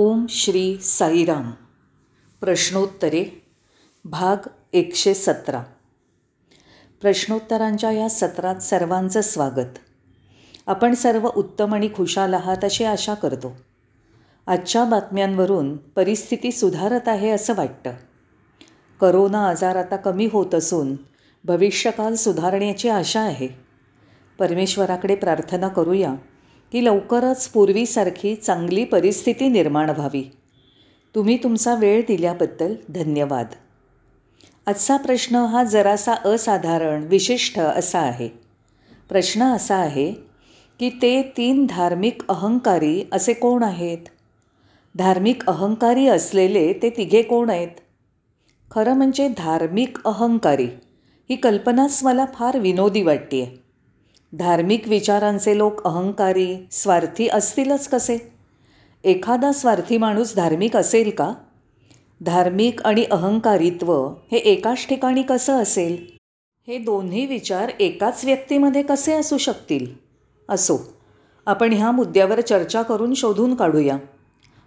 ओम श्री साईराम. प्रश्नोत्तरे भाग एकशे सतरा. प्रश्नोत्तरांच्या या सत्रात सर्वांचं स्वागत. आपण सर्व उत्तम आणि खुशाल आहात अशी आशा करतो. आजच्या बातम्यांवरून परिस्थिती सुधारत आहे असं वाटतं. करोना आजार आता कमी होत असून भविष्यकाल सुधारण्याची आशा आहे. परमेश्वराकडे प्रार्थना करूया. की लवकरच पूर्वीसारखी चांगली परिस्थिती निर्माण व्हावी. तुम्ही तुमचा वेळ दिल्याबद्दल धन्यवाद. आजचा प्रश्न हा जरासा असाधारण विशिष्ट असा आहे. प्रश्न असा आहे की ते तीन धार्मिक अहंकारी असे कोण आहेत? धार्मिक अहंकारी असलेले ते तिघे कोण आहेत? खरं म्हणजे धार्मिक अहंकारी ही कल्पनाच मला फार विनोदी वाटते आहे धार्मिक विचारांचे लोक अहंकारी स्वार्थी असतीलच कसे? एखादा स्वार्थी माणूस धार्मिक असेल का? धार्मिक आणि अहंकारित्व हे एकाच ठिकाणी कसं असेल? हे दोन्ही विचार एकाच व्यक्तीमध्ये कसे असू शकतील? असो आपण ह्या मुद्द्यावर चर्चा करून शोधून काढूया.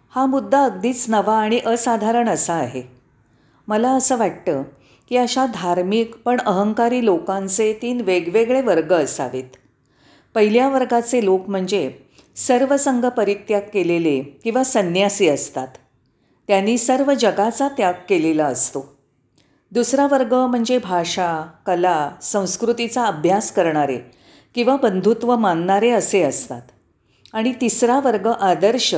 हा मुद्दा अगदीच नवा आणि असाधारण असा आहे. मला असं वाटतं की अशा धार्मिक पण अहंकारी लोकांचे तीन वेगवेगळे वर्ग असावेत. पहिल्या वर्गाचे लोक म्हणजे सर्व संघ परित्याग केलेले किंवा संन्यासी असतात. त्यांनी सर्व जगाचा त्याग केलेला असतो. दुसरा वर्ग म्हणजे भाषा कला संस्कृतीचा अभ्यास करणारे किंवा बंधुत्व मानणारे असे असतात. आणि तिसरा वर्ग आदर्श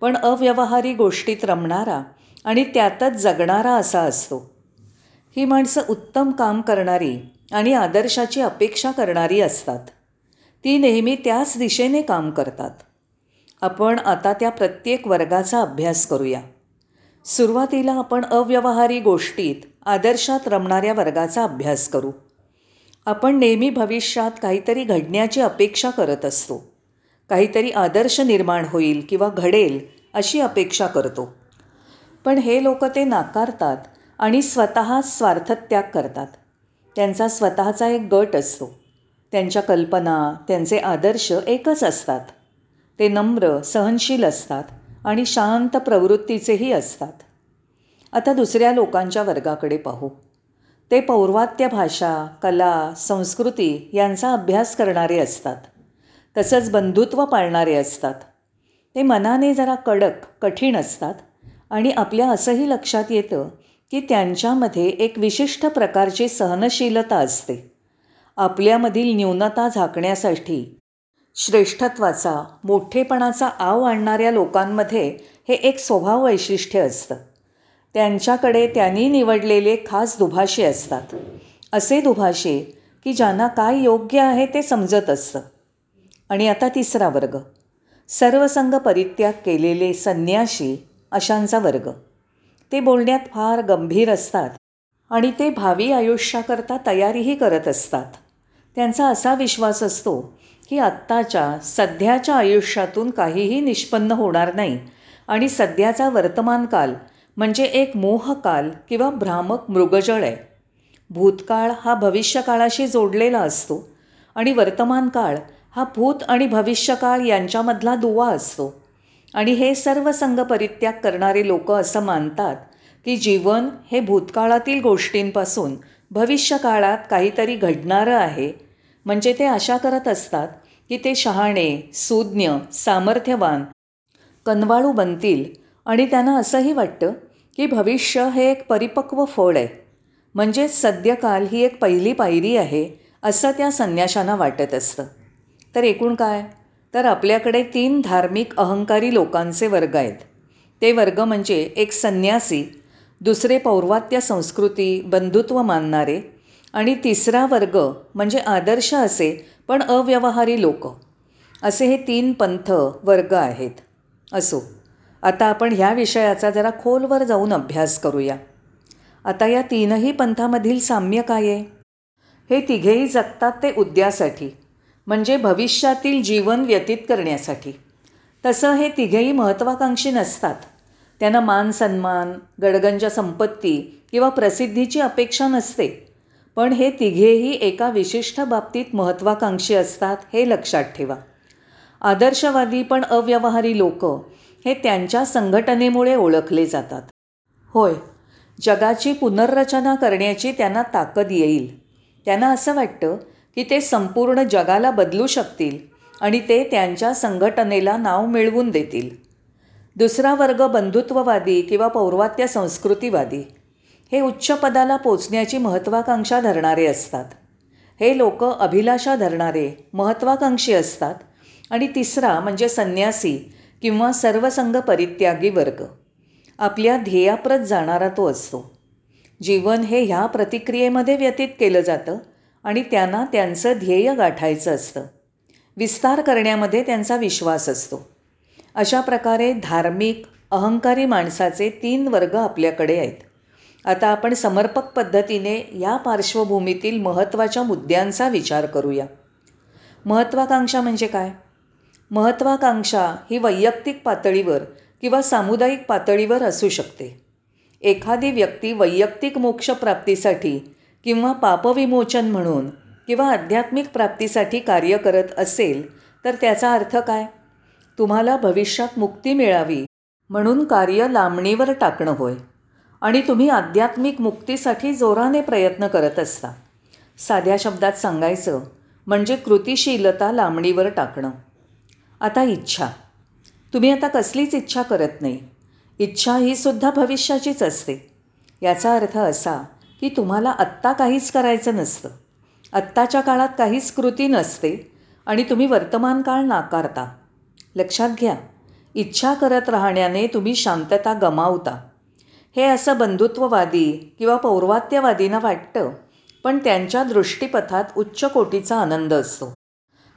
पण अव्यवहारी गोष्टीत रमणारा आणि त्यातच जगणारा असा असतो. ही माणसं उत्तम काम करणारी आणि आदर्शाची अपेक्षा करणारी असतात. ती नेहमी त्याच दिशेने काम करतात. आपण आता त्या प्रत्येक वर्गाचा अभ्यास करूया. सुरुवातीला आपण अव्यवहारी गोष्टीत आदर्शात रमणाऱ्या वर्गाचा अभ्यास करू. आपण नेहमी भविष्यात काहीतरी घडण्याची अपेक्षा करत असतो. काहीतरी आदर्श निर्माण होईल किंवा घडेल अशी अपेक्षा करतो. पण हे लोक ते नाकारतात आणि स्वतः स्वार्थत्याग करतात. त्यांचा स्वतःचा एक गट असतो. त्यांच्या कल्पना त्यांचे आदर्श एकच असतात. ते नम्र सहनशील असतात आणि शांत प्रवृत्तीचेही असतात. आता दुसऱ्या लोकांच्या वर्गाकडे पाहू. ते पौर्वात्य भाषा कला संस्कृती यांचा अभ्यास करणारे असतात. तसंच बंधुत्व पाळणारे असतात. ते मनाने जरा कडक कठीण असतात आणि आपल्या असंही लक्षात येतं की त्यांच्यामध्ये एक विशिष्ट प्रकारची सहनशीलता असते. आपल्यामधील न्यूनता झाकण्यासाठी श्रेष्ठत्वाचा मोठेपणाचा आव आणणाऱ्या लोकांमध्ये हे एक स्वभाव वैशिष्ट्य असतं. त्यांच्याकडे त्यांनी निवडलेले खास दुभाषे असतात. असे दुभाषे की ज्यांना काय योग्य आहे ते समजत असतं. आणि आता तिसरा वर्ग. सर्वसंग परित्याग केलेले संन्याशी अशांचा वर्ग. ते बोलण्यात फार गंभीर असतात आणि ते भावी आयुष्याकरता तयारीही करत असतात. त्यांचा असा विश्वास असतो की आत्ताच्या सध्याच्या आयुष्यातून काहीही निष्पन्न होणार नाही आणि सध्याचा वर्तमानकाल म्हणजे एक मोहकाल किंवा भ्रामक मृगजळ आहे. भूतकाळ हा भविष्यकाळाशी जोडलेला असतो आणि वर्तमानकाळ हा भूत आणि भविष्यकाळ यांच्यामधला दुवा असतो. आणि हे सर्व संघ परित्याग करणारे लोक असं मानतात की जीवन हे भूतकाळातील गोष्टींपासून भविष्यकाळात काहीतरी घडणारं आहे. म्हणजे ते आशा करत असतात की ते शहाणे सुज्ञ सामर्थ्यवान कनवाळू बनतील. आणि त्यांना असंही वाटतं की भविष्य हे एक परिपक्व फळ आहे. म्हणजेच सद्यकाल ही एक पहिली पायरी आहे असं त्या संन्याशांना वाटत असतं. तर एकूण काय? तर आपल्याकडे तीन धार्मिक अहंकारी लोकांचे वर्ग आहेत. ते वर्ग म्हणजे एक संन्यासी दुसरे पौर्वात्य संस्कृती बंधुत्व मानणारे आणि तिसरा वर्ग म्हणजे आदर्श असे पण अव्यवहारी लोक. असे हे तीन पंथ वर्ग आहेत. असो आता आपण ह्या विषयाचा जरा खोलवर जाऊन अभ्यास करूया. आता या तीनही पंथामधील साम्य काय आहे? हे तिघेही जगतात ते उद्यासाठी. म्हणजे भविष्यातील जीवन व्यतीत करण्यासाठी. तसं हे तिघेही महत्त्वाकांक्षी नसतात. त्यांना मान सन्मान गडगंज संपत्ती किंवा प्रसिद्धीची अपेक्षा नसते. पण हे तिघेही एका विशिष्ट बाबतीत महत्त्वाकांक्षी असतात हे लक्षात ठेवा. आदर्शवादी पण अव्यवहारी लोक हे त्यांच्या संघटनेमुळे ओळखले जातात. होय जगाची पुनर्रचना करण्याची त्यांना ताकद येईल. त्यांना असं वाटतं की ते संपूर्ण जगाला बदलू शकतील आणि ते त्यांच्या संघटनेला नाव मिळवून देतील. दुसरा वर्ग बंधुत्ववादी किंवा पौर्वात्य संस्कृतीवादी. हे उच्च पदाला पोचण्याची महत्त्वाकांक्षा धरणारे असतात. हे लोक अभिलाषा धरणारे महत्त्वाकांक्षी असतात. आणि तिसरा म्हणजे संन्यासी किंवा सर्वसंग परित्यागी वर्ग. आपल्या ध्येयाप्रत जाणारा तो असतो. जीवन हे ह्या प्रतिक्रियेमध्ये व्यतीत केलं जातं आणि त्यांना त्यांचं ध्येय गाठायचं असतं. विस्तार करण्यामध्ये त्यांचा विश्वास असतो. अशा प्रकारे धार्मिक अहंकारी माणसाचे तीन वर्ग आपल्याकडे आहेत. आता आपण समर्पक पद्धतीने या पार्श्वभूमीतील महत्त्वाच्या मुद्द्यांचा विचार करूया. महत्त्वाकांक्षा म्हणजे काय? महत्त्वाकांक्षा ही वैयक्तिक पातळीवर किंवा सामुदायिक पातळीवर असू शकते. एखादी व्यक्ती वैयक्तिक मोक्षप्राप्तीसाठी किंवा पापविमोचन म्हणून किंवा आध्यात्मिक प्राप्तीसाठी कार्य करत असेल तर त्याचा अर्थ काय? तुम्हाला भविष्यात मुक्ती मिळावी म्हणून कार्य लांबणीवर टाकणं होय. आणि तुम्ही आध्यात्मिक मुक्तीसाठी जोराने प्रयत्न करत असता. साध्या शब्दात सांगायचं म्हणजे कृतिशीलता लांबणीवर टाकणं. आता इच्छा. तुम्ही आता कसलीच इच्छा करत नाही. इच्छा ही सुद्धा भविष्याचीच असते. याचा अर्थ असा की तुम्हाला आत्ता काहीच करायचं नसतं. आत्ताच्या काळात काहीच कृती नसते आणि तुम्ही वर्तमान काळ नाकारता. लक्षात घ्या इच्छा करत राहण्याने तुम्ही शांतता गमावता. हे असं बंधुत्ववादी किंवा पौर्वात्यवादींना वाटतं पण त्यांच्या दृष्टीपथात उच्च कोटीचा आनंद असतो.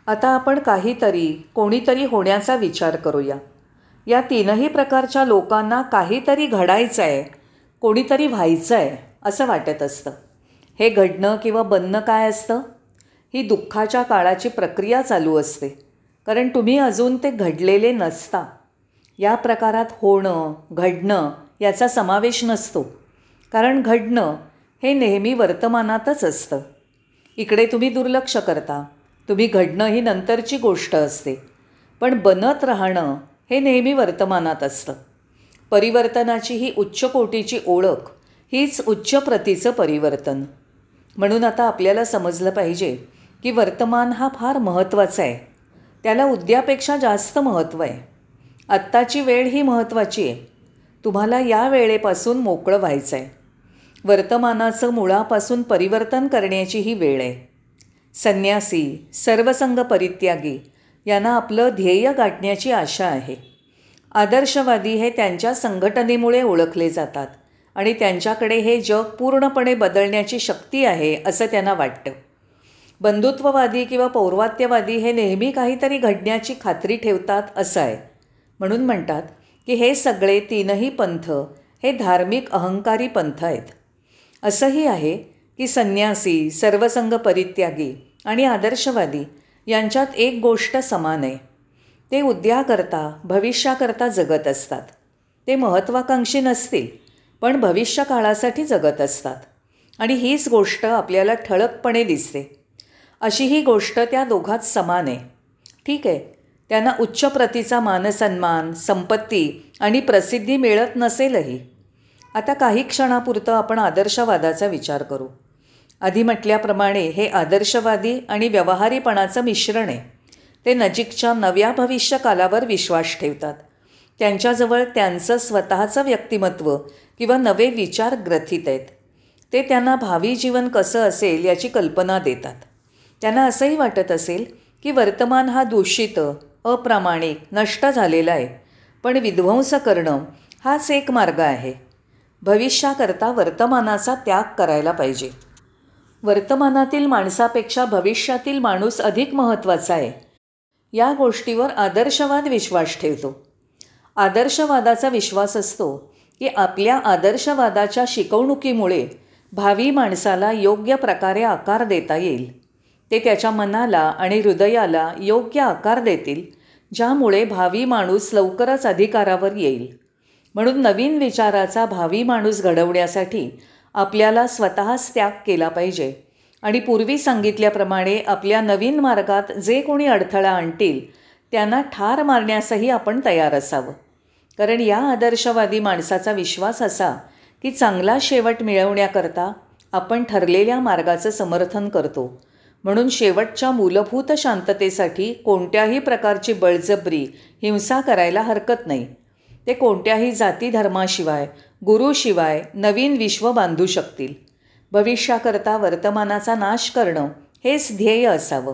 आता आपण काहीतरी कोणीतरी होण्याचा विचार करूया. या तीनही प्रकारच्या लोकांना काहीतरी घडायचं आहे कोणीतरी व्हायचं आहे असं वाटत असतं. हे घडणं किंवा बनणं काय असतं? ही दुःखाच्या काळाची प्रक्रिया चालू असते. कारण तुम्ही अजून ते घडलेले नसता. या प्रकारात होणं घडणं याचा समावेश नसतो. कारण घडणं हे नेहमी वर्तमानातच असतं. इकडे तुम्ही दुर्लक्ष करता. तुम्ही घडणं ही नंतरची गोष्ट असते. पण बनत राहणं हे नेहमी वर्तमानात असतं. परिवर्तनाची ही उच्च कोटीची ओळख हीच उच्च प्रतीचं परिवर्तन. म्हणून आता आपल्याला समजलं पाहिजे की वर्तमान हा फार महत्त्वाचा आहे. त्याला उद्यापेक्षा जास्त महत्त्व आहे. आत्ताची वेळ ही महत्त्वाची आहे. तुम्हाला या वेळेपासून मोकळं व्हायचं आहे वर्तमानाचं मुळापासून परिवर्तन करण्याची ही वेळ आहे. संन्यासी सर्वसंग परित्यागी यांना आपलं ध्येय गाठण्याची आशा आहे. आदर्शवादी हे त्यांच्या संघटनेमुळे ओळखले जातात. आणि त्यांच्याकडे हे जग पूर्णपणे बदलण्याची शक्ती आहे असं त्यांना वाटतं. बंधुत्ववादी किंवा पौर्वात्यवादी हे नेहमी काहीतरी घडण्याची खात्री ठेवतात असं आहे. म्हणून म्हणतात की हे सगळे तीनही पंथ हे धार्मिक अहंकारी पंथ आहेत. असंही आहे की संन्यासी सर्वसंग परित्यागी आणि आदर्शवादी यांच्यात एक गोष्ट समान आहे. ते उद्याकरता भविष्याकरता जगत असतात. ते महत्त्वाकांक्षी नसतील. पण भविष्यकाळासाठी जगत असतात. आणि हीच गोष्ट आपल्याला ठळकपणे दिसते. अशी ही गोष्ट त्या दोघात समान आहे. ठीक आहे. त्यांना उच्च प्रतीचा मानसन्मान संपत्ती आणि प्रसिद्धी मिळत नसेलही. आता काही क्षणापुरतं आपण आदर्शवादाचा विचार करू. आधी म्हटल्याप्रमाणे हे आदर्शवादी आणि व्यवहारीपणाचं मिश्रण आहे. ते नजीकच्या नव्या भविष्यकालावर विश्वास ठेवतात. त्यांच्याजवळ त्यांचं स्वतःचं व्यक्तिमत्व किंवा नवे विचार ग्रथित आहेत. ते त्यांना भावी जीवन कसं असेल याची कल्पना देतात. त्यांना असंही वाटत असेल की वर्तमान हा दूषित अप्रामाणिक नष्ट झालेला आहे. पण विध्वंस करणं हाच एक मार्ग आहे. भविष्याकरता वर्तमानाचा त्याग करायला पाहिजे. वर्तमानातील माणसापेक्षा भविष्यातील माणूस अधिक महत्त्वाचा आहे. या गोष्टीवर आदर्शवाद विश्वास ठेवतो. आदर्शवादाचा विश्वास असतो. की आपल्या आदर्शवादाच्या शिकवणुकीमुळे भावी माणसाला योग्य प्रकारे आकार देता येईल. ते त्याच्या मनाला आणि हृदयाला योग्य आकार देतील ज्यामुळे भावी माणूस लवकरच अधिकारावर येईल. म्हणून नवीन विचाराचा भावी माणूस घडवण्यासाठी आपल्याला स्वतःच त्याग केला पाहिजे. आणि पूर्वी सांगितल्याप्रमाणे आपल्या नवीन मार्गात जे कोणी अडथळा आणतील त्यांना ठार मारण्यासही आपण तयार असावं. कारण या आदर्शवादी माणसाचा विश्वास असा की चांगला शेवट मिळवण्याकरता आपण ठरलेल्या मार्गाचं समर्थन करतो. म्हणून शेवटच्या मूलभूत शांततेसाठी कोणत्याही प्रकारची बळजबरी हिंसा करायला हरकत नाही. ते कोणत्याही जाती धर्माशिवाय गुरुशिवाय नवीन विश्व बांधू शकतील. भविष्याकरता वर्तमानाचा नाश करणं हेच ध्येय असावं.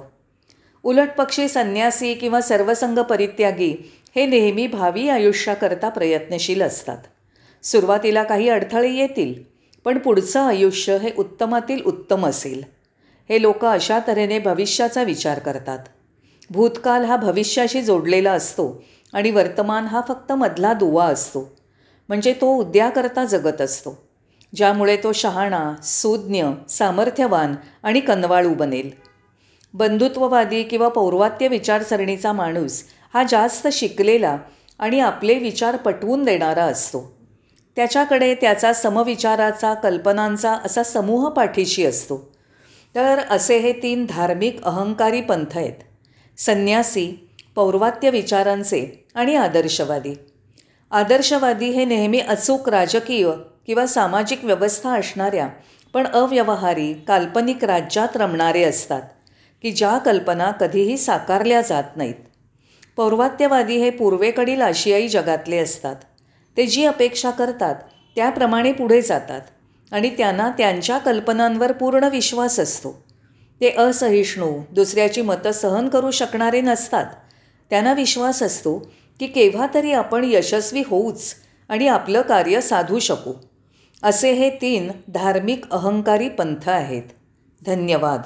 उलटपक्षी संन्यासी किंवा सर्वसंग परित्यागी हे नेहमी भावी आयुष्याकरता प्रयत्नशील असतात. सुरुवातीला काही अडथळे येतील पण पुढचं आयुष्य हे उत्तमातील उत्तम असेल. हे लोक अशा तऱ्हेने भविष्याचा विचार करतात. भूतकाल हा भविष्याशी जोडलेला असतो आणि वर्तमान हा फक्त मधला दुवा असतो. म्हणजे तो उद्याकरता जगत असतो. ज्यामुळे तो शहाणा सुज्ञ सामर्थ्यवान आणि कनवाळू बनेल. बंधुत्ववादी किंवा पौर्वात्य विचारसरणीचा माणूस हा जास्त शिकलेला आणि आपले विचार पटवून देणारा असतो. त्याच्याकडे त्याचा समविचाराचा कल्पनांचा असा समूह पाठीशी असतो. तर असे हे तीन धार्मिक अहंकारी पंथ आहेत. संन्यासी पौर्वात्य विचारांचे आणि आदर्शवादी. आदर्शवादी हे नेहमी अचूक राजकीय किंवा सामाजिक व्यवस्था असणाऱ्या पण अव्यवहारी काल्पनिक राज्यात रमणारे असतात की ज्या कल्पना कधीही साकारल्या जात नाहीत. पौर्वात्यवादी हे पूर्वेकडील आशियाई जगातले असतात. ते जी अपेक्षा करतात त्याप्रमाणे पुढे जातात आणि त्यांना त्यांच्या कल्पनांवर पूर्ण विश्वास असतो. ते असहिष्णू दुसऱ्याची मतं सहन करू शकणारे नसतात. त्यांना विश्वास असतो की केव्हा तरी आपण यशस्वी होऊच आणि आपलं कार्य साधू शकू. असे हे तीन धार्मिक अहंकारी पंथ आहेत. धन्यवाद.